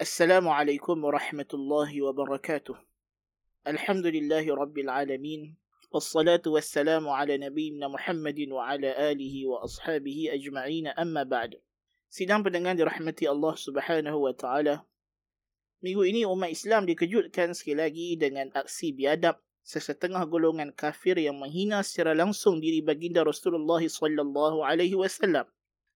السلام عليكم ورحمة الله وبركاته الحمد لله رب العالمين والصلاة والسلام على نبينا محمد وعلى آله وأصحابه أجمعين أما بعد Sidang pendengar dirahmati Allah Subhanahu wa taala. Minggu ini umat Islam dikejutkan sekali lagi dengan aksi biadab sesetengah golongan kafir yang menghina secara langsung diri baginda Rasulullah sallallahu alaihi wasallam.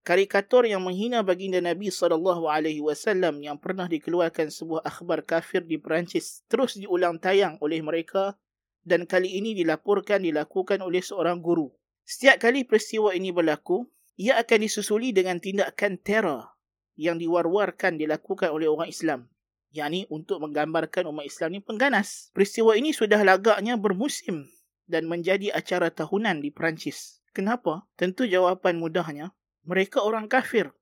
Karikatur yang menghina baginda Nabi sallallahu alaihi wasallam yang pernah dikeluarkan sebuah akhbar kafir di Perancis terus diulang tayang oleh mereka dan kali ini dilaporkan dilakukan oleh seorang guru. Setiap kali peristiwa ini berlaku, ia akan disusuli dengan tindakan teror yang diwar-warkan dilakukan oleh orang Islam. Yang ini untuk menggambarkan umat Islam ini pengganas. Peristiwa ini sudah lagaknya bermusim dan menjadi acara tahunan di Perancis. Kenapa? Tentu jawapan mudahnya, mereka orang kafir.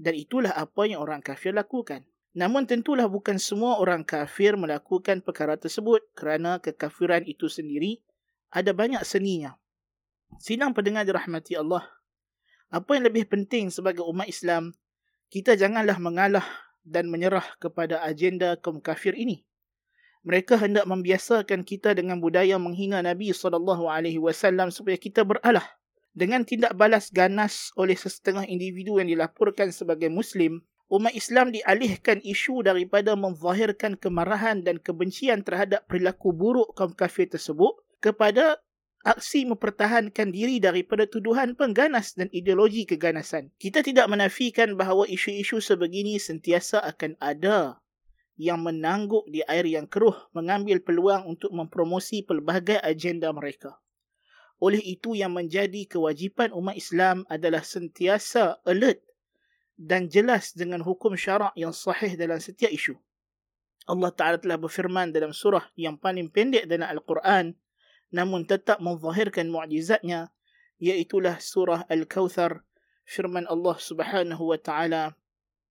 Dan itulah apa yang orang kafir lakukan. Namun tentulah bukan semua orang kafir melakukan perkara tersebut kerana kekafiran itu sendiri ada banyak seninya. Sidang pendengar dirahmati Allah, apa yang lebih penting sebagai umat Islam, kita janganlah mengalah dan menyerah kepada agenda kaum kafir ini. Mereka hendak membiasakan kita dengan budaya menghina Nabi SAW supaya kita beralah. Dengan tindak balas ganas oleh setengah individu yang dilaporkan sebagai Muslim, umat Islam dialihkan isu daripada memzahirkan kemarahan dan kebencian terhadap perilaku buruk kaum kafir tersebut kepada aksi mempertahankan diri daripada tuduhan pengganas dan ideologi keganasan. Kita tidak menafikan bahawa isu-isu sebegini sentiasa akan ada yang menangguk di air yang keruh mengambil peluang untuk mempromosi pelbagai agenda mereka. Oleh itu yang menjadi kewajipan umat Islam adalah sentiasa alert dan jelas dengan hukum syarak yang sahih dalam setiap isu. Allah Ta'ala telah berfirman dalam surah yang paling pendek dalam Al-Quran namun tetap menzahirkan mukjizatnya iaitulah surah Al-Kautsar firman Allah Subhanahu wa taala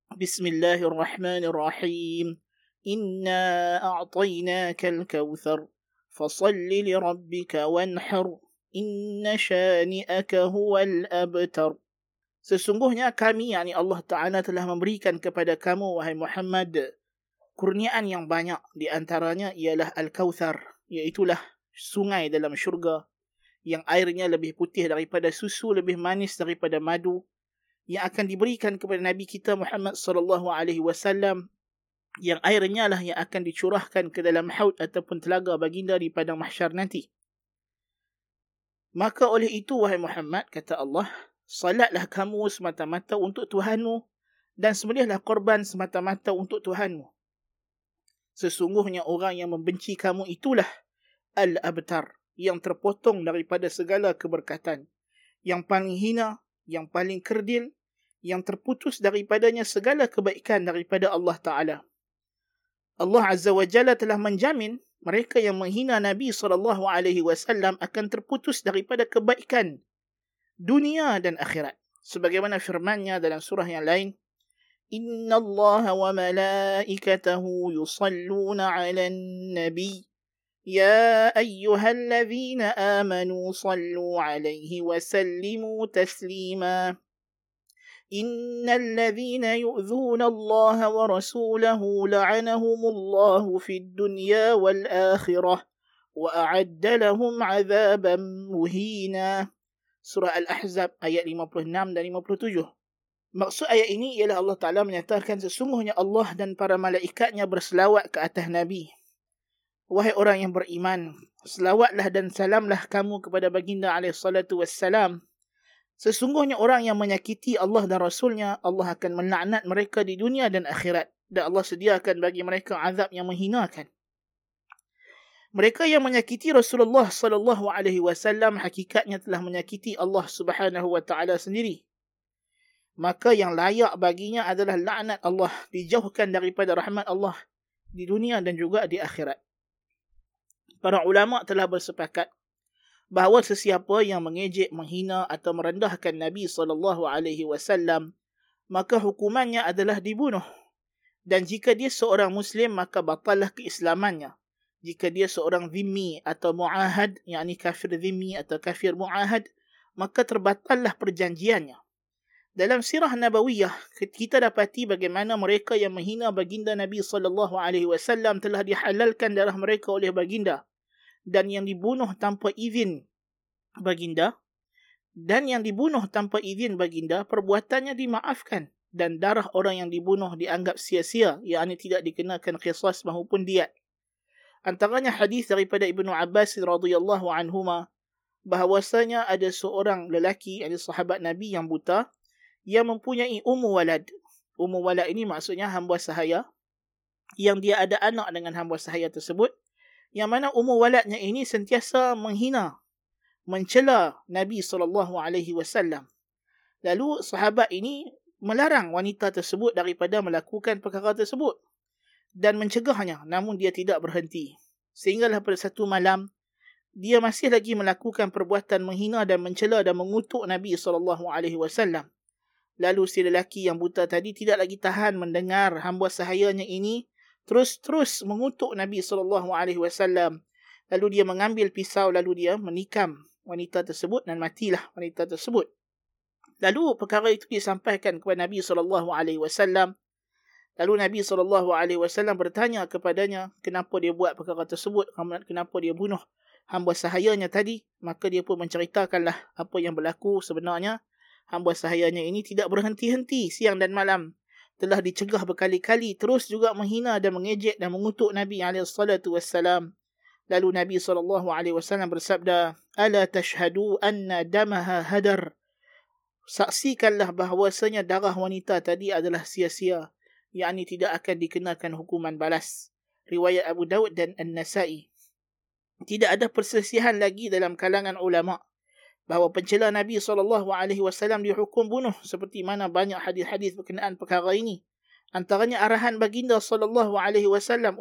Bismillahirrahmanirrahim. Inna a'tainaka al-kautsar fasalli li rabbika wanhar inna shani'aka huwal abtar Sesungguhnya kami yakni Allah Taala telah memberikan kepada kamu wahai Muhammad kurniaan yang banyak di antaranya ialah Al-Kautsar iaitulah sungai dalam syurga yang airnya lebih putih daripada susu, lebih manis daripada madu yang akan diberikan kepada Nabi kita Muhammad sallallahu alaihi wasallam yang airnya lah yang akan dicurahkan ke dalam haud ataupun telaga baginda di padang mahsyar nanti. Maka oleh itu wahai Muhammad kata Allah, salatlah kamu semata-mata untuk Tuhanmu dan sembelihlah korban semata-mata untuk Tuhanmu. Sesungguhnya orang yang membenci kamu itulah Al-Abtar yang terpotong daripada segala keberkatan. Yang paling hina, yang paling kerdil, yang terputus daripadanya segala kebaikan daripada Allah Ta'ala. Allah Azza wa Jalla telah menjamin mereka yang menghina Nabi SAW akan terputus daripada kebaikan dunia dan akhirat. Sebagaimana firmannya dalam surah yang lain, Inna Allah wa malaikatahu yusalluna ala nabi يا أيها الذين آمنوا صلوا عليه وسلموا تسليما إن الذين يؤذون الله ورسوله لعنهم الله في الدنيا والآخرة وأعد لهم عذابا مهينا Surah Al-Ahzab ayat 56 dan 57. Maksud ayat ini ialah Allah Ta'ala menyatakan sesungguhnya Allah dan para malaikatnya berselawat ke atas Nabi Wahai orang yang beriman, selawatlah dan salamlah kamu kepada baginda alaih salatu wassalam. Sesungguhnya orang yang menyakiti Allah dan Rasulnya, Allah akan melaknat mereka di dunia dan akhirat. Dan Allah sediakan bagi mereka azab yang menghinakan. Mereka yang menyakiti Rasulullah sallallahu alaihi wasallam hakikatnya telah menyakiti Allah Subhanahu wa taala sendiri. Maka yang layak baginya adalah laknat Allah dijauhkan daripada rahmat Allah di dunia dan juga di akhirat para ulama telah bersepakat bahawa sesiapa yang mengejek, menghina atau merendahkan Nabi sallallahu alaihi wasallam maka hukumannya adalah dibunuh. Dan jika dia seorang muslim maka batallah keislamannya. Jika dia seorang zimmi atau muahad, yakni kafir zimmi atau kafir muahad, maka terbatallah perjanjiannya. Dalam sirah Nabawiyah, kita dapati bagaimana mereka yang menghina baginda Nabi sallallahu alaihi wasallam telah dihalalkan darah mereka oleh baginda dan yang dibunuh tanpa izin baginda dan yang dibunuh tanpa izin baginda perbuatannya dimaafkan. Dan darah orang yang dibunuh dianggap sia-sia yakni tidak dikenakan qisas maupun diat. Antaranya hadis daripada Ibnu Abbas radhiyallahu anhuma bahawasanya ada seorang lelaki ada sahabat Nabi yang buta yang mempunyai ummu walad. Ummu walad ini maksudnya hamba sahaya yang dia ada anak dengan hamba sahaya tersebut yang mana ummu waladnya ini sentiasa menghina mencela Nabi sallallahu alaihi wasallam. Lalu sahabat ini melarang wanita tersebut daripada melakukan perkara tersebut dan mencegahnya namun dia tidak berhenti. Sehinggalah pada satu malam dia masih lagi melakukan perbuatan menghina dan mencela dan mengutuk Nabi sallallahu alaihi wasallam. Lalu si lelaki yang buta tadi tidak lagi tahan mendengar hamba sahayanya ini terus-terus mengutuk Nabi sallallahu alaihi wasallam. Lalu dia mengambil pisau lalu dia menikam wanita tersebut dan matilah wanita tersebut. Lalu perkara itu disampaikan kepada Nabi sallallahu alaihi wasallam. Lalu Nabi sallallahu alaihi wasallam bertanya kepadanya kenapa dia buat perkara tersebut, kenapa dia bunuh hamba sahayanya tadi, maka dia pun menceritakanlah apa yang berlaku sebenarnya hamba sahayanya ini tidak berhenti-henti siang dan malam. Telah dicegah berkali-kali terus juga menghina dan mengejek dan mengutuk Nabi SAW. Lalu Nabi SAW bersabda, Ala tashhadu anna damaha hadar. Saksikanlah bahawasanya darah wanita tadi adalah sia-sia. yakni tidak akan dikenakan hukuman balas. Riwayat Abu Dawud dan An-Nasai. Tidak ada perselisihan lagi dalam kalangan ulama' bahawa pencela Nabi SAW dihukum bunuh seperti mana banyak hadis-hadis berkenaan perkara ini. Antaranya arahan baginda SAW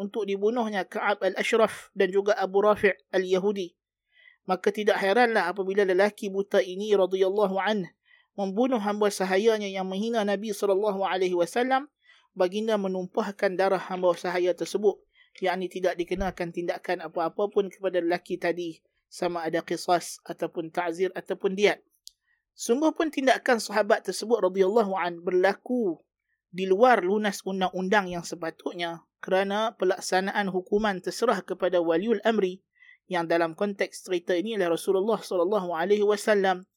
untuk dibunuhnya Ka'ab al-Ashraf dan juga Abu Rafi' al-Yahudi. Maka tidak heranlah apabila lelaki buta ini radhiyallahu an membunuh hamba sahayanya yang menghina Nabi SAW, baginda menumpahkan darah hamba sahaya tersebut, yakni tidak dikenakan tindakan apa-apa pun kepada lelaki tadi sama ada qisas ataupun ta'zir ataupun diat. Sungguh pun tindakan sahabat tersebut radhiyallahu an berlaku di luar lunas undang-undang yang sepatutnya kerana pelaksanaan hukuman terserah kepada waliul amri yang dalam konteks cerita ini adalah Rasulullah sallallahu alaihi wasallam.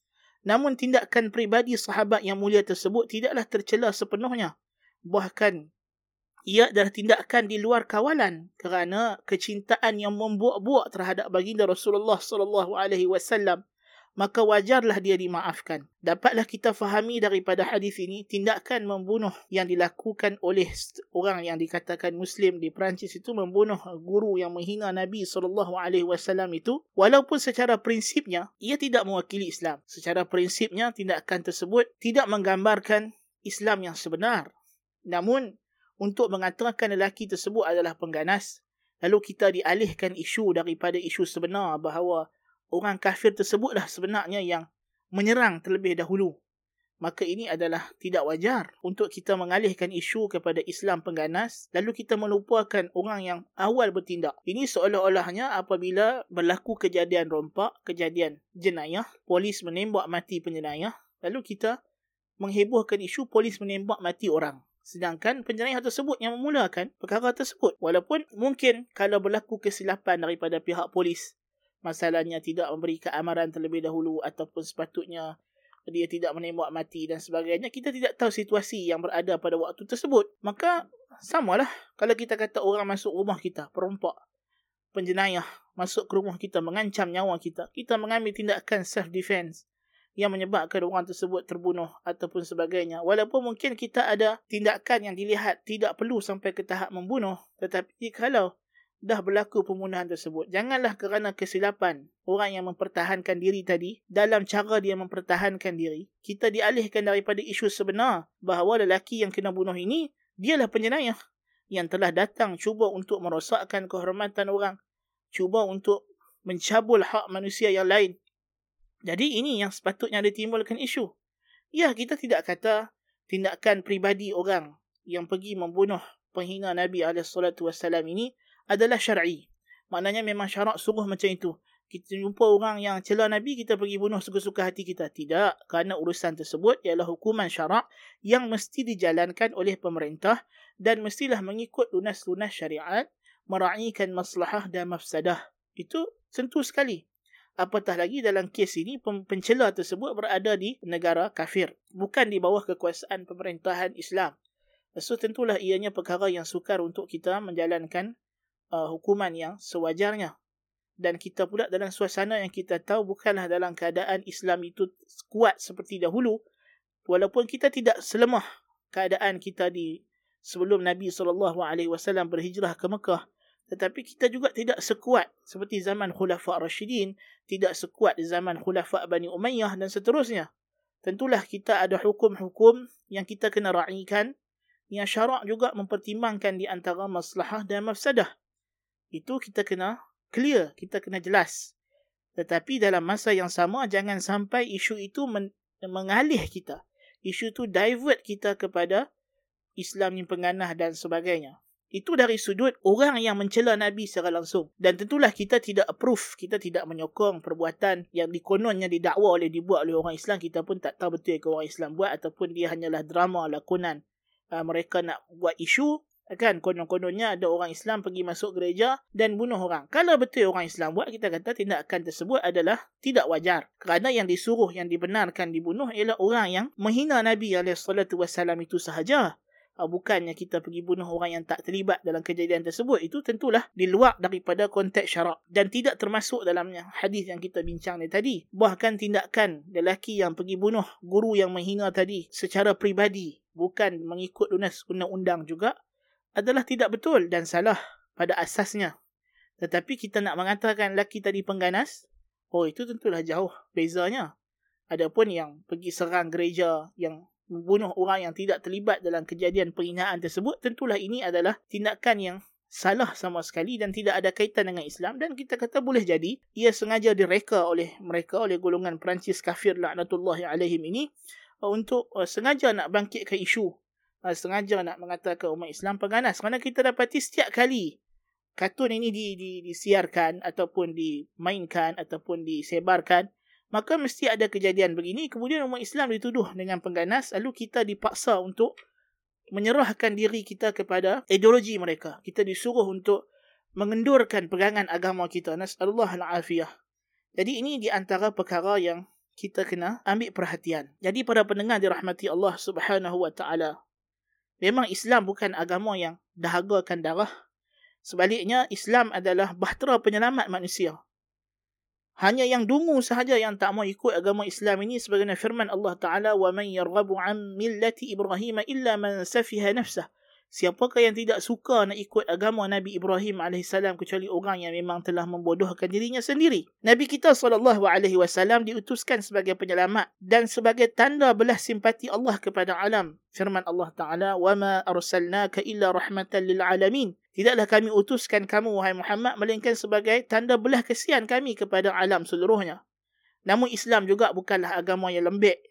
Namun tindakan pribadi sahabat yang mulia tersebut tidaklah tercela sepenuhnya. Bahkan ia adalah tindakan di luar kawalan kerana kecintaan yang membuak-buak terhadap baginda Rasulullah sallallahu alaihi wasallam maka wajarlah dia dimaafkan. Dapatlah kita fahami daripada hadis ini tindakan membunuh yang dilakukan oleh orang yang dikatakan muslim di Perancis itu membunuh guru yang menghina Nabi sallallahu alaihi wasallam itu walaupun secara prinsipnya ia tidak mewakili Islam. Secara prinsipnya tindakan tersebut tidak menggambarkan Islam yang sebenar. Namun untuk mengatakan lelaki tersebut adalah pengganas. Lalu kita dialihkan isu daripada isu sebenar bahawa orang kafir tersebutlah sebenarnya yang menyerang terlebih dahulu. Maka ini adalah tidak wajar untuk kita mengalihkan isu kepada Islam pengganas lalu kita melupakan orang yang awal bertindak. Ini seolah-olahnya apabila berlaku kejadian rompak kejadian jenayah polis menembak mati penjenayah lalu kita menghebohkan isu polis menembak mati orang Sedangkan penjenayah tersebut yang memulakan perkara tersebut. Walaupun mungkin kalau berlaku kesilapan daripada pihak polis, masalahnya tidak memberi keamaran terlebih dahulu ataupun sepatutnya dia tidak menembak mati dan sebagainya, kita tidak tahu situasi yang berada pada waktu tersebut. Maka samalah kalau kita kata orang masuk rumah kita, perompak, penjenayah masuk ke rumah kita mengancam nyawa kita, kita mengambil tindakan self defense yang menyebabkan orang tersebut terbunuh ataupun sebagainya. Walaupun mungkin kita ada tindakan yang dilihat tidak perlu sampai ke tahap membunuh. Tetapi kalau dah berlaku pembunuhan tersebut, janganlah kerana kesilapan orang yang mempertahankan diri tadi, dalam cara dia mempertahankan diri, kita dialihkan daripada isu sebenar bahawa lelaki yang kena bunuh ini, dialah penjenayah yang telah datang cuba untuk merosakkan kehormatan orang, cuba untuk mencabul hak manusia yang lain jadi ini yang sepatutnya ditimbulkan isu. Ya, kita tidak kata tindakan pribadi orang yang pergi membunuh penghina Nabi SAW ini adalah syar'i. Maknanya memang syarak sungguh macam itu. kita jumpa orang yang celah Nabi, kita pergi bunuh suka-suka hati kita. Tidak, kerana urusan tersebut ialah hukuman syarak yang mesti dijalankan oleh pemerintah dan mestilah mengikut lunas-lunas syariat, meraihkan maslahah dan mafsadah. Itu tentu sekali. Apatah lagi dalam kes ini, pencela tersebut berada di negara kafir. Bukan di bawah kekuasaan pemerintahan Islam. So, tentulah ianya perkara yang sukar untuk kita menjalankan uh, hukuman yang sewajarnya dan kita pula dalam suasana yang kita tahu bukanlah dalam keadaan Islam itu kuat seperti dahulu walaupun kita tidak selemah keadaan kita di sebelum Nabi SAW berhijrah ke Mekah tetapi kita juga tidak sekuat seperti zaman Khulafa Rashidin tidak sekuat zaman Khulafa Bani Umayyah dan seterusnya tentulah kita ada hukum-hukum yang kita kena raikan yang syarak juga mempertimbangkan di antara maslahah dan mafsadah itu kita kena clear, kita kena jelas. Tetapi dalam masa yang sama, jangan sampai isu itu men- mengalih kita. Isu itu divert kita kepada Islam yang penganah dan sebagainya. Itu dari sudut orang yang mencela Nabi secara langsung. Dan tentulah kita tidak approve, kita tidak menyokong perbuatan yang dikononnya didakwa oleh dibuat oleh orang Islam. Kita pun tak tahu betul ke orang Islam buat ataupun dia hanyalah drama lakonan. Uh, mereka nak buat isu kan konon-kononnya ada orang Islam pergi masuk gereja dan bunuh orang. Kalau betul orang Islam buat, kita kata tindakan tersebut adalah tidak wajar. Kerana yang disuruh, yang dibenarkan dibunuh ialah orang yang menghina Nabi SAW itu sahaja. Ah, bukannya kita pergi bunuh orang yang tak terlibat dalam kejadian tersebut. Itu tentulah di luar daripada konteks syarak. Dan tidak termasuk dalam hadis yang kita bincang ni tadi. Bahkan tindakan lelaki yang pergi bunuh guru yang menghina tadi secara pribadi. Bukan mengikut lunas undang-undang juga adalah tidak betul dan salah pada asasnya. Tetapi kita nak mengatakan lelaki tadi pengganas, oh itu tentulah jauh bezanya. Adapun yang pergi serang gereja yang membunuh orang yang tidak terlibat dalam kejadian penghinaan tersebut, tentulah ini adalah tindakan yang salah sama sekali dan tidak ada kaitan dengan Islam dan kita kata boleh jadi ia sengaja direka oleh mereka oleh golongan Perancis kafir laknatullahi alaihim ini untuk uh, sengaja nak bangkitkan isu uh, sengaja nak mengatakan umat Islam pengganas. Kerana kita dapati setiap kali kartun ini di, di, disiarkan ataupun dimainkan ataupun disebarkan, maka mesti ada kejadian begini. Kemudian umat Islam dituduh dengan pengganas, lalu kita dipaksa untuk menyerahkan diri kita kepada ideologi mereka. Kita disuruh untuk mengendurkan pegangan agama kita. Nas'alullah al-afiyah. Jadi ini di antara perkara yang kita kena ambil perhatian. Jadi para pendengar dirahmati Allah Subhanahu wa taala. Memang Islam bukan agama yang dahagakan darah. Sebaliknya, Islam adalah bahtera penyelamat manusia. Hanya yang dungu sahaja yang tak mau ikut agama Islam ini sebagaimana firman Allah Ta'ala وَمَنْ يَرْغَبُ عَنْ مِلَّةِ إِبْرَهِيمَ إِلَّا مَنْ سَفِهَ نَفْسَهُ Siapakah yang tidak suka nak ikut agama Nabi Ibrahim AS kecuali orang yang memang telah membodohkan dirinya sendiri. Nabi kita SAW diutuskan sebagai penyelamat dan sebagai tanda belah simpati Allah kepada alam. Firman Allah Ta'ala, وَمَا أَرْسَلْنَاكَ إِلَّا رَحْمَةً لِلْعَالَمِينَ Tidaklah kami utuskan kamu, wahai Muhammad, melainkan sebagai tanda belah kesian kami kepada alam seluruhnya. Namun Islam juga bukanlah agama yang lembek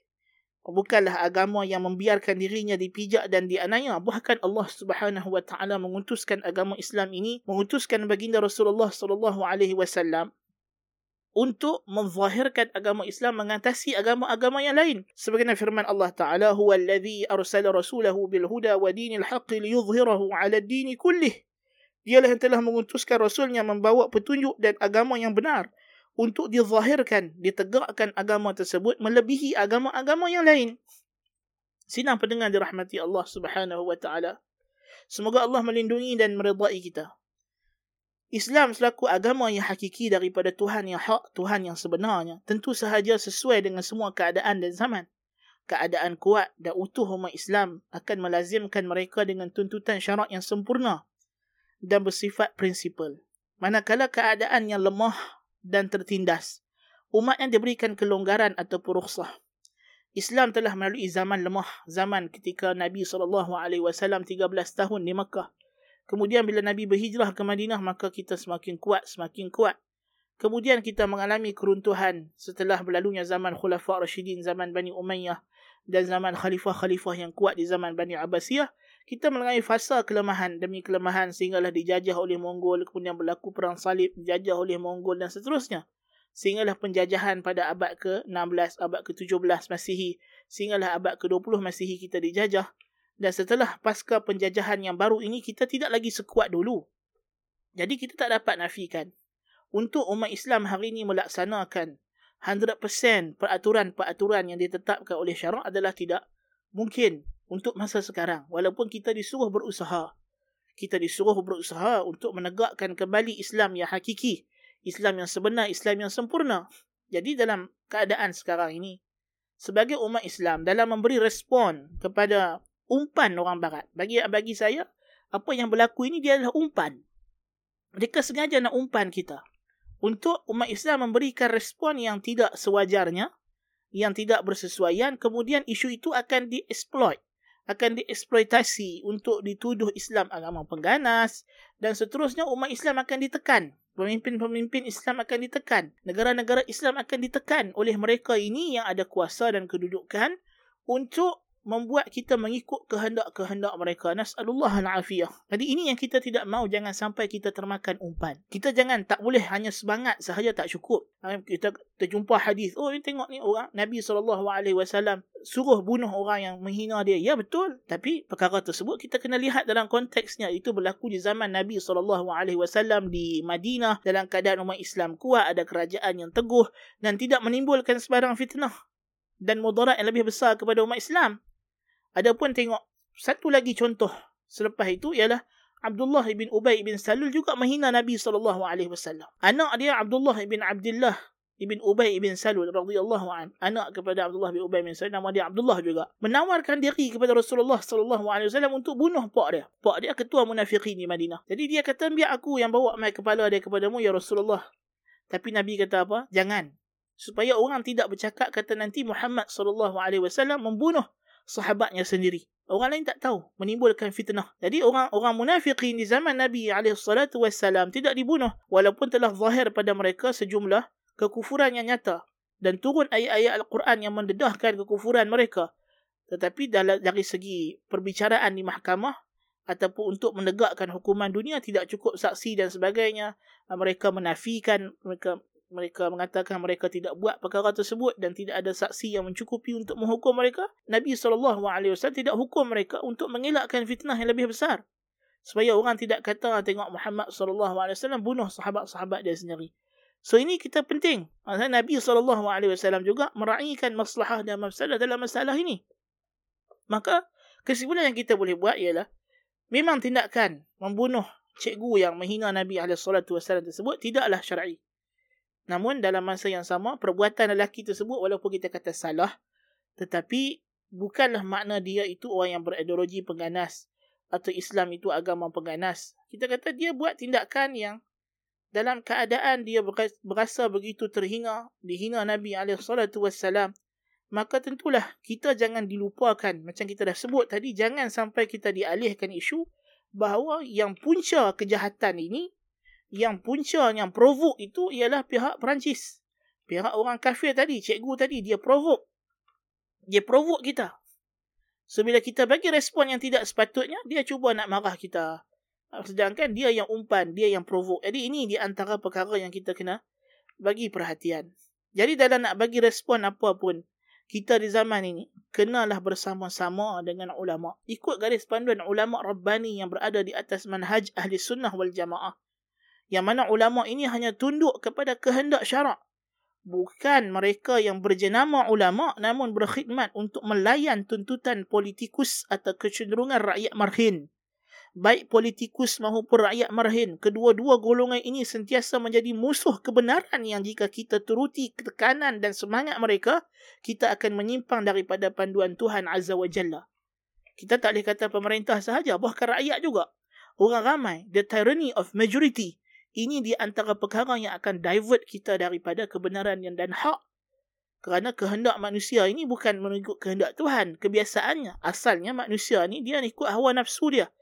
bukanlah agama yang membiarkan dirinya dipijak dan dianiaya. Bahkan Allah Subhanahu wa taala mengutuskan agama Islam ini mengutuskan baginda Rasulullah sallallahu alaihi wasallam untuk menzahirkan agama Islam mengatasi agama-agama yang lain. Sebagaimana firman Allah taala huwa allazi arsala rasulahu bil huda wa dinil haqq liyudhhirahu ala ad-din kullih. Dialah yang telah mengutuskan rasulnya membawa petunjuk dan agama yang benar untuk dizahirkan, ditegakkan agama tersebut melebihi agama-agama yang lain. Sinang pendengar dirahmati Allah Subhanahu wa taala. Semoga Allah melindungi dan meridai kita. Islam selaku agama yang hakiki daripada Tuhan yang hak, Tuhan yang sebenarnya, tentu sahaja sesuai dengan semua keadaan dan zaman. Keadaan kuat dan utuh umat Islam akan melazimkan mereka dengan tuntutan syarak yang sempurna dan bersifat prinsipal. Manakala keadaan yang lemah dan tertindas. Umat yang diberikan kelonggaran atau rukhsah. Islam telah melalui zaman lemah, zaman ketika Nabi SAW 13 tahun di Makkah. Kemudian bila Nabi berhijrah ke Madinah, maka kita semakin kuat, semakin kuat. Kemudian kita mengalami keruntuhan setelah berlalunya zaman Khulafa Rashidin, zaman Bani Umayyah dan zaman khalifah-khalifah yang kuat di zaman Bani Abbasiyah kita mengalami fasa kelemahan demi kelemahan sehinggalah dijajah oleh Mongol, kemudian berlaku perang salib, dijajah oleh Mongol dan seterusnya. sehinggalah penjajahan pada abad ke-16, abad ke-17 Masihi, sehinggalah abad ke-20 Masihi kita dijajah. Dan setelah pasca penjajahan yang baru ini, kita tidak lagi sekuat dulu. Jadi kita tak dapat nafikan. Untuk umat Islam hari ini melaksanakan 100% peraturan-peraturan yang ditetapkan oleh syarak adalah tidak mungkin untuk masa sekarang. Walaupun kita disuruh berusaha. Kita disuruh berusaha untuk menegakkan kembali Islam yang hakiki. Islam yang sebenar, Islam yang sempurna. Jadi dalam keadaan sekarang ini, sebagai umat Islam, dalam memberi respon kepada umpan orang barat, bagi bagi saya, apa yang berlaku ini dia adalah umpan. Mereka sengaja nak umpan kita untuk umat Islam memberikan respon yang tidak sewajarnya, yang tidak bersesuaian, kemudian isu itu akan dieksploit, akan dieksploitasi untuk dituduh Islam agama pengganas dan seterusnya umat Islam akan ditekan. Pemimpin-pemimpin Islam akan ditekan. Negara-negara Islam akan ditekan oleh mereka ini yang ada kuasa dan kedudukan untuk membuat kita mengikut kehendak-kehendak mereka. Nas'alullah al-afiyah. Jadi ini yang kita tidak mahu jangan sampai kita termakan umpan. Kita jangan tak boleh hanya semangat sahaja tak cukup. Kita terjumpa hadis, oh ini tengok ni orang Nabi SAW suruh bunuh orang yang menghina dia. Ya betul. Tapi perkara tersebut kita kena lihat dalam konteksnya. Itu berlaku di zaman Nabi SAW di Madinah dalam keadaan umat Islam kuat, ada kerajaan yang teguh dan tidak menimbulkan sebarang fitnah dan mudarat yang lebih besar kepada umat Islam. Adapun tengok satu lagi contoh selepas itu ialah Abdullah bin Ubay bin Salul juga menghina Nabi wasallam. Anak dia Abdullah bin Abdullah bin Ubay bin Salul radhiyallahu an, anak kepada Abdullah bin Ubay bin Salul nama dia Abdullah juga, menawarkan diri kepada Rasulullah sallallahu alaihi wasallam untuk bunuh pak dia. Pak dia ketua munafikin di Madinah. Jadi dia kata biar aku yang bawa mai kepala dia kepadamu ya Rasulullah. Tapi Nabi kata apa? Jangan. Supaya orang tidak bercakap kata nanti Muhammad sallallahu alaihi wasallam membunuh sahabatnya sendiri. Orang lain tak tahu, menimbulkan fitnah. Jadi orang-orang munafikin di zaman Nabi SAW tidak dibunuh walaupun telah zahir pada mereka sejumlah kekufuran yang nyata dan turun ayat-ayat Al-Quran yang mendedahkan kekufuran mereka. Tetapi dari segi perbicaraan di mahkamah ataupun untuk menegakkan hukuman dunia tidak cukup saksi dan sebagainya, mereka menafikan, mereka mereka mengatakan mereka tidak buat perkara tersebut dan tidak ada saksi yang mencukupi untuk menghukum mereka, Nabi SAW tidak hukum mereka untuk mengelakkan fitnah yang lebih besar. Supaya orang tidak kata tengok Muhammad SAW bunuh sahabat-sahabat dia sendiri. So ini kita penting. Nabi SAW juga meraihkan masalah dan masalah dalam masalah ini. Maka kesimpulan yang kita boleh buat ialah memang tindakan membunuh cikgu yang menghina Nabi SAW tersebut tidaklah syar'i. Namun dalam masa yang sama, perbuatan lelaki tersebut walaupun kita kata salah, tetapi bukanlah makna dia itu orang yang berideologi pengganas atau Islam itu agama pengganas. Kita kata dia buat tindakan yang dalam keadaan dia berasa begitu terhina, dihina Nabi SAW, maka tentulah kita jangan dilupakan. Macam kita dah sebut tadi, jangan sampai kita dialihkan isu bahawa yang punca kejahatan ini yang punca yang provoke itu ialah pihak Perancis. Pihak orang kafir tadi, cikgu tadi, dia provoke. Dia provoke kita. So, bila kita bagi respon yang tidak sepatutnya, dia cuba nak marah kita. Sedangkan dia yang umpan, dia yang provoke. Jadi ini di antara perkara yang kita kena bagi perhatian. Jadi dalam nak bagi respon apa pun, kita di zaman ini, kenalah bersama-sama dengan ulama. Ikut garis panduan ulama Rabbani yang berada di atas manhaj ahli sunnah wal jamaah yang mana ulama ini hanya tunduk kepada kehendak syarak. Bukan mereka yang berjenama ulama namun berkhidmat untuk melayan tuntutan politikus atau kecenderungan rakyat marhin. Baik politikus maupun rakyat marhin, kedua-dua golongan ini sentiasa menjadi musuh kebenaran yang jika kita turuti tekanan dan semangat mereka, kita akan menyimpang daripada panduan Tuhan Azza wa Jalla. Kita tak boleh kata pemerintah sahaja, bahkan rakyat juga. Orang ramai, the tyranny of majority, ini di antara perkara yang akan divert kita daripada kebenaran yang dan hak. Kerana kehendak manusia ini bukan mengikut kehendak Tuhan. Kebiasaannya, asalnya manusia ni dia ikut hawa nafsu dia.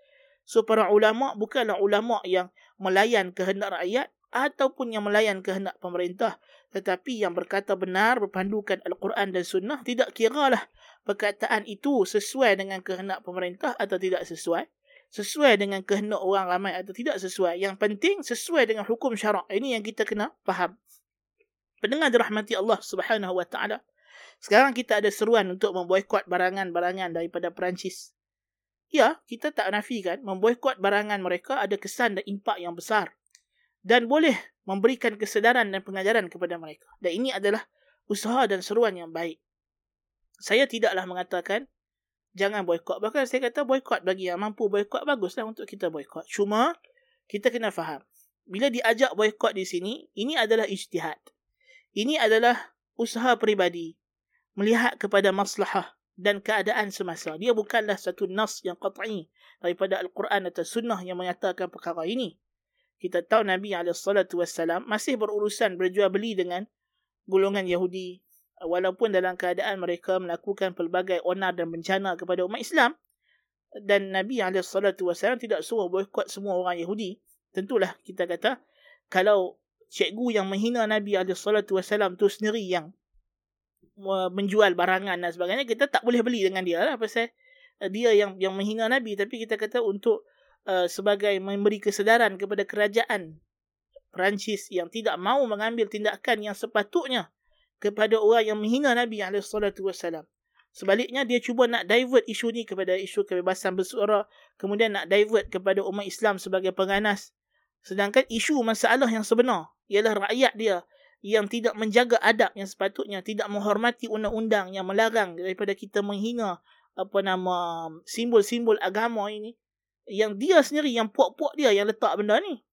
So para ulama bukanlah ulama yang melayan kehendak rakyat ataupun yang melayan kehendak pemerintah. Tetapi yang berkata benar berpandukan Al-Quran dan Sunnah tidak kira lah perkataan itu sesuai dengan kehendak pemerintah atau tidak sesuai sesuai dengan kehendak orang ramai atau tidak sesuai. Yang penting sesuai dengan hukum syarak. Ini yang kita kena faham. Pendengar dirahmati Allah Subhanahu Wa Taala. Sekarang kita ada seruan untuk memboikot barangan-barangan daripada Perancis. Ya, kita tak nafikan memboikot barangan mereka ada kesan dan impak yang besar dan boleh memberikan kesedaran dan pengajaran kepada mereka. Dan ini adalah usaha dan seruan yang baik. Saya tidaklah mengatakan jangan boikot. Bahkan saya kata boikot bagi yang mampu boikot baguslah untuk kita boikot. Cuma kita kena faham. Bila diajak boikot di sini, ini adalah ijtihad. Ini adalah usaha peribadi melihat kepada maslahah dan keadaan semasa. Dia bukanlah satu nas yang qat'i daripada Al-Quran atau sunnah yang menyatakan perkara ini. Kita tahu Nabi SAW masih berurusan berjual beli dengan golongan Yahudi walaupun dalam keadaan mereka melakukan pelbagai onar dan bencana kepada umat Islam dan Nabi SAW tidak suruh boikot semua orang Yahudi tentulah kita kata kalau cikgu yang menghina Nabi SAW tu sendiri yang menjual barangan dan sebagainya kita tak boleh beli dengan dia lah pasal uh, dia yang yang menghina nabi. Tapi kita kata untuk uh, sebagai memberi kesedaran kepada kerajaan Perancis yang tidak mahu mengambil tindakan yang sepatutnya kepada orang yang menghina nabi alaihi sebaliknya dia cuba nak divert isu ni kepada isu kebebasan bersuara kemudian nak divert kepada umat Islam sebagai penganas sedangkan isu masalah yang sebenar ialah rakyat dia yang tidak menjaga adab yang sepatutnya, tidak menghormati undang-undang yang melarang daripada kita menghina apa nama simbol-simbol agama ini yang dia sendiri yang puak-puak dia yang letak benda ni.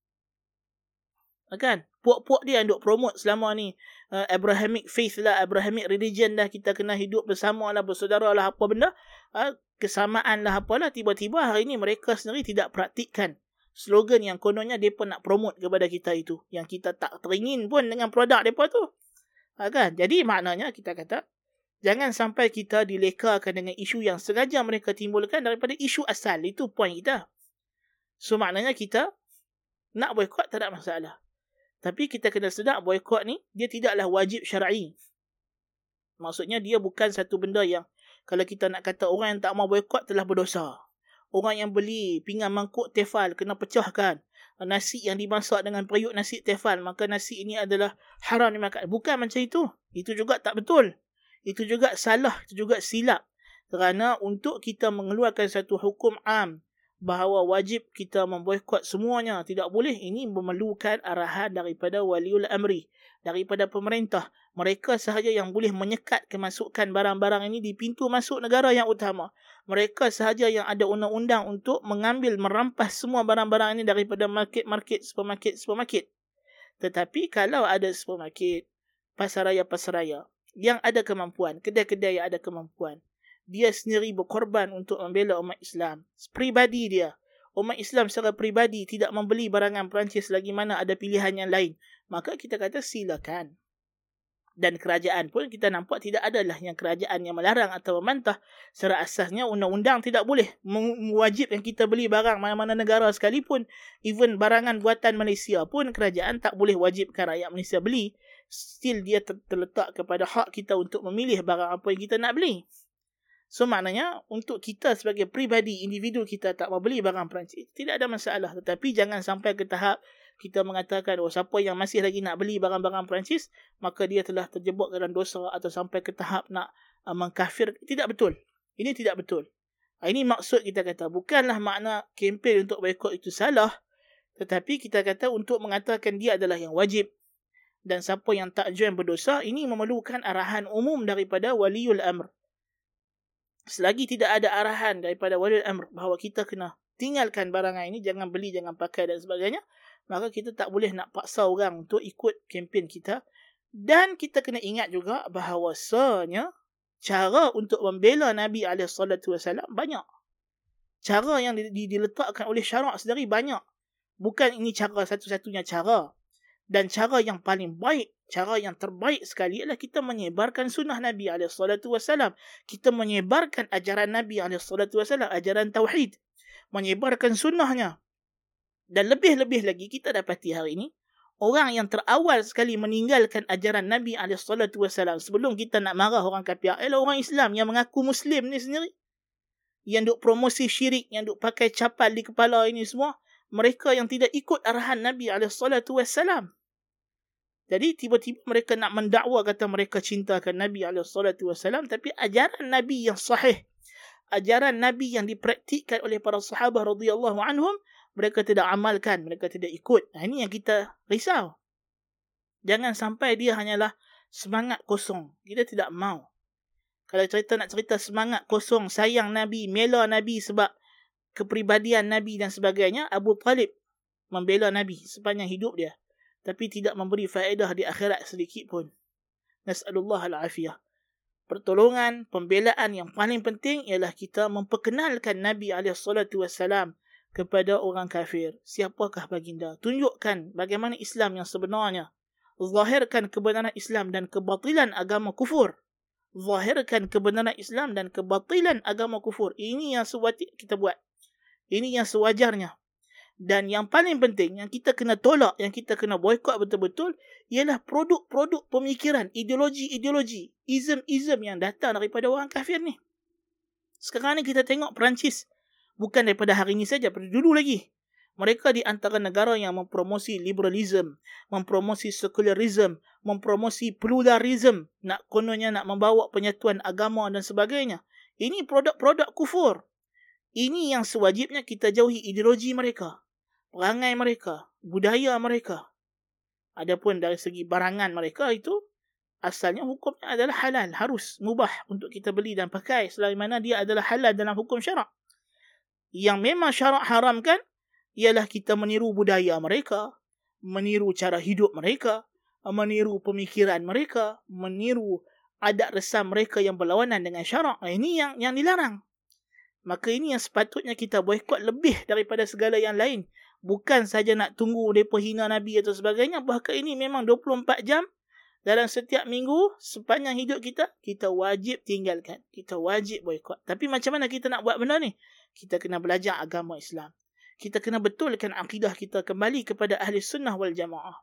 Kan? Puak-puak dia yang duk promote selama ni uh, Abrahamic faith lah, Abrahamic religion dah kita kena hidup bersama lah, bersaudara lah apa benda. Uh, kesamaan lah apalah tiba-tiba hari ni mereka sendiri tidak praktikkan slogan yang kononnya mereka nak promote kepada kita itu. Yang kita tak teringin pun dengan produk mereka tu. Ha, kan? Jadi maknanya kita kata, jangan sampai kita dilekakan dengan isu yang sengaja mereka timbulkan daripada isu asal. Itu poin kita. So maknanya kita nak boykot tak ada masalah. Tapi kita kena sedar boykot ni, dia tidaklah wajib syar'i. Maksudnya dia bukan satu benda yang kalau kita nak kata orang yang tak mau boykot telah berdosa. Orang yang beli pinggan mangkuk tefal kena pecahkan. Nasi yang dimasak dengan periuk nasi tefal maka nasi ini adalah haram dimakan. Bukan macam itu. Itu juga tak betul. Itu juga salah. Itu juga silap. Kerana untuk kita mengeluarkan satu hukum am bahawa wajib kita memboikot semuanya. Tidak boleh. Ini memerlukan arahan daripada waliul amri daripada pemerintah. Mereka sahaja yang boleh menyekat kemasukan barang-barang ini di pintu masuk negara yang utama. Mereka sahaja yang ada undang-undang untuk mengambil merampas semua barang-barang ini daripada market-market supermarket supermarket. Tetapi kalau ada supermarket pasaraya pasaraya yang ada kemampuan kedai-kedai yang ada kemampuan dia sendiri berkorban untuk membela umat Islam. Pribadi dia. Umat Islam secara pribadi tidak membeli barangan Perancis lagi mana ada pilihan yang lain. Maka kita kata silakan. Dan kerajaan pun kita nampak tidak adalah yang kerajaan yang melarang atau memantah. Secara asasnya undang-undang tidak boleh mewajibkan kita beli barang mana-mana negara sekalipun. Even barangan buatan Malaysia pun kerajaan tak boleh wajibkan rakyat Malaysia beli. Still dia terletak kepada hak kita untuk memilih barang apa yang kita nak beli. So maknanya untuk kita sebagai pribadi individu kita tak mau beli barang Perancis tidak ada masalah. Tetapi jangan sampai ke tahap kita mengatakan oh siapa yang masih lagi nak beli barang-barang Perancis? Maka dia telah terjebak dalam dosa atau sampai ke tahap nak uh, mengkafir. Tidak betul. Ini tidak betul. Uh, ini maksud kita kata bukanlah makna kempen untuk boikot itu salah. Tetapi kita kata untuk mengatakan dia adalah yang wajib. Dan siapa yang tak join berdosa ini memerlukan arahan umum daripada waliul amr selagi tidak ada arahan daripada wali amr bahawa kita kena tinggalkan barangan ini jangan beli jangan pakai dan sebagainya maka kita tak boleh nak paksa orang untuk ikut kempen kita. Dan kita kena ingat juga bahawasanya cara untuk membela Nabi SAW banyak. Cara yang diletakkan oleh syarak sendiri banyak. Bukan ini cara satu-satunya cara dan cara yang paling baik, cara yang terbaik sekali adalah kita menyebarkan sunnah Nabi SAW. Kita menyebarkan ajaran Nabi SAW, ajaran Tauhid. Menyebarkan sunnahnya. Dan lebih-lebih lagi kita dapati hari ini, orang yang terawal sekali meninggalkan ajaran Nabi SAW sebelum kita nak marah orang kafir adalah orang Islam yang mengaku Muslim ni sendiri. Yang duk promosi syirik, yang duk pakai capal di kepala ini semua mereka yang tidak ikut arahan Nabi SAW. Jadi tiba-tiba mereka nak mendakwa kata mereka cintakan Nabi SAW tapi ajaran Nabi yang sahih, ajaran Nabi yang dipraktikkan oleh para sahabat radhiyallahu anhum mereka tidak amalkan, mereka tidak ikut. Nah, ini yang kita risau. Jangan sampai dia hanyalah semangat kosong. Kita tidak mau. Kalau cerita nak cerita semangat kosong, sayang Nabi, mela Nabi sebab kepribadian Nabi dan sebagainya, Abu Talib membela Nabi sepanjang hidup dia tapi tidak memberi faedah di akhirat sedikit pun. Nas'alullah al-afiyah. Pertolongan, pembelaan yang paling penting ialah kita memperkenalkan Nabi SAW kepada orang kafir. Siapakah baginda? Tunjukkan bagaimana Islam yang sebenarnya. Zahirkan kebenaran Islam dan kebatilan agama kufur. Zahirkan kebenaran Islam dan kebatilan agama kufur. Ini yang sewatir kita buat. Ini yang sewajarnya. Dan yang paling penting yang kita kena tolak, yang kita kena boykot betul-betul ialah produk-produk pemikiran, ideologi-ideologi, ism-ism yang datang daripada orang kafir ni. Sekarang ni kita tengok Perancis bukan daripada hari ini saja, pada dulu lagi. Mereka di antara negara yang mempromosi liberalism, mempromosi secularism, mempromosi pluralism, nak kononnya nak membawa penyatuan agama dan sebagainya. Ini produk-produk kufur. Ini yang sewajibnya kita jauhi ideologi mereka perangai mereka, budaya mereka. Adapun dari segi barangan mereka itu asalnya hukumnya adalah halal, harus mubah untuk kita beli dan pakai selagi mana dia adalah halal dalam hukum syarak. Yang memang syarak haramkan ialah kita meniru budaya mereka, meniru cara hidup mereka, meniru pemikiran mereka, meniru adat resam mereka yang berlawanan dengan syarak. Ini yang yang dilarang. Maka ini yang sepatutnya kita boykot lebih daripada segala yang lain bukan saja nak tunggu mereka hina Nabi atau sebagainya. Bahkan ini memang 24 jam dalam setiap minggu sepanjang hidup kita, kita wajib tinggalkan. Kita wajib boykot. Tapi macam mana kita nak buat benda ni? Kita kena belajar agama Islam. Kita kena betulkan akidah kita kembali kepada ahli sunnah wal jamaah.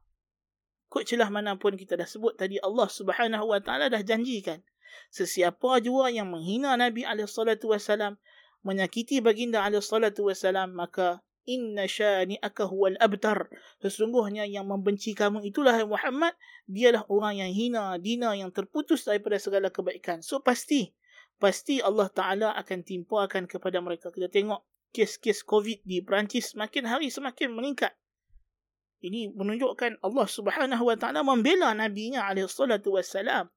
Kut celah mana pun kita dah sebut tadi Allah subhanahu wa ta'ala dah janjikan. Sesiapa jua yang menghina Nabi SAW, menyakiti baginda SAW, maka inna syani'aka huwal abtar. Sesungguhnya yang membenci kamu itulah Muhammad dialah orang yang hina dina yang terputus daripada segala kebaikan. So pasti pasti Allah Taala akan timpakan kepada mereka. Kita tengok kes-kes covid di Perancis semakin hari semakin meningkat. Ini menunjukkan Allah Subhanahu wa taala membela nabinya alaihi salatu wassalam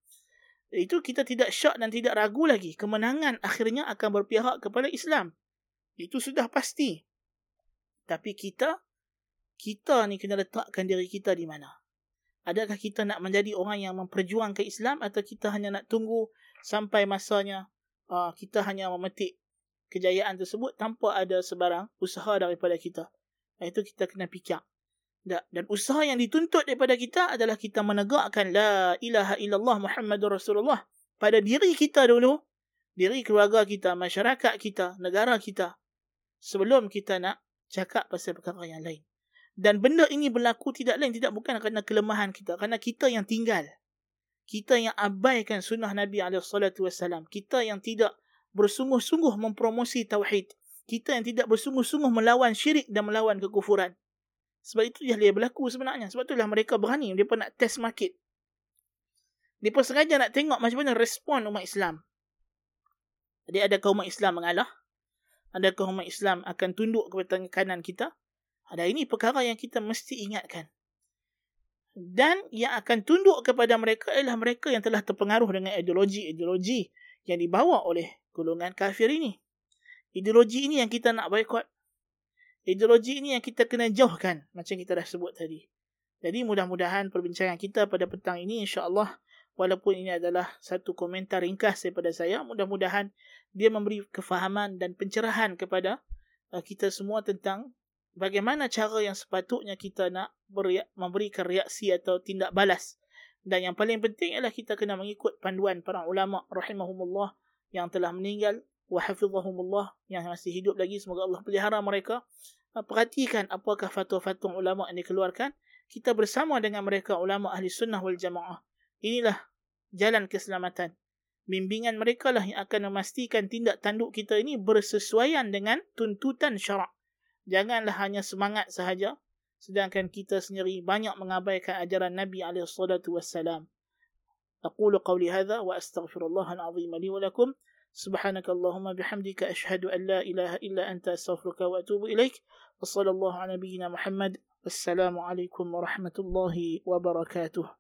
itu kita tidak syak dan tidak ragu lagi kemenangan akhirnya akan berpihak kepada Islam itu sudah pasti tapi kita, kita ni kena letakkan diri kita di mana? Adakah kita nak menjadi orang yang memperjuangkan Islam atau kita hanya nak tunggu sampai masanya uh, kita hanya memetik kejayaan tersebut tanpa ada sebarang usaha daripada kita. Itu kita kena fikir. Dan usaha yang dituntut daripada kita adalah kita menegakkan La ilaha illallah Muhammadur Rasulullah pada diri kita dulu. Diri keluarga kita, masyarakat kita, negara kita. Sebelum kita nak cakap pasal perkara yang lain. Dan benda ini berlaku tidak lain tidak bukan kerana kelemahan kita, kerana kita yang tinggal. Kita yang abaikan sunnah Nabi SAW. Kita yang tidak bersungguh-sungguh mempromosi tauhid. Kita yang tidak bersungguh-sungguh melawan syirik dan melawan kekufuran. Sebab itu dia berlaku sebenarnya. Sebab itulah mereka berani. Mereka nak test market. Mereka sengaja nak tengok macam mana respon umat Islam. Jadi adakah umat Islam mengalah? adakah umat Islam akan tunduk kepada tangan kanan kita? Ada ini perkara yang kita mesti ingatkan. Dan yang akan tunduk kepada mereka adalah mereka yang telah terpengaruh dengan ideologi-ideologi yang dibawa oleh golongan kafir ini. Ideologi ini yang kita nak boykot. Ideologi ini yang kita kena jauhkan macam kita dah sebut tadi. Jadi mudah-mudahan perbincangan kita pada petang ini insya-Allah walaupun ini adalah satu komentar ringkas daripada saya mudah-mudahan dia memberi kefahaman dan pencerahan kepada uh, kita semua tentang bagaimana cara yang sepatutnya kita nak beri- memberikan reaksi atau tindak balas dan yang paling penting ialah kita kena mengikut panduan para ulama rahimahumullah yang telah meninggal wa hafizahumullah yang masih hidup lagi semoga Allah pelihara mereka uh, perhatikan apakah fatwa-fatwa ulama yang dikeluarkan kita bersama dengan mereka ulama ahli sunnah wal jamaah Inilah jalan keselamatan. Bimbingan mereka lah yang akan memastikan tindak tanduk kita ini bersesuaian dengan tuntutan syarak. Janganlah hanya semangat sahaja. sedangkan kita sendiri banyak mengabaikan ajaran Nabi alaihi salatu wassalam. أقول قولي هذا وأستغفر الله العظيم لي ولكم سبحانك اللهم بحمدك أشهد أن لا إله إلا أنت أستغفرك وأتوب إليك. وصلى الله على نبينا محمد. السلام عليكم ورحمة الله وبركاته.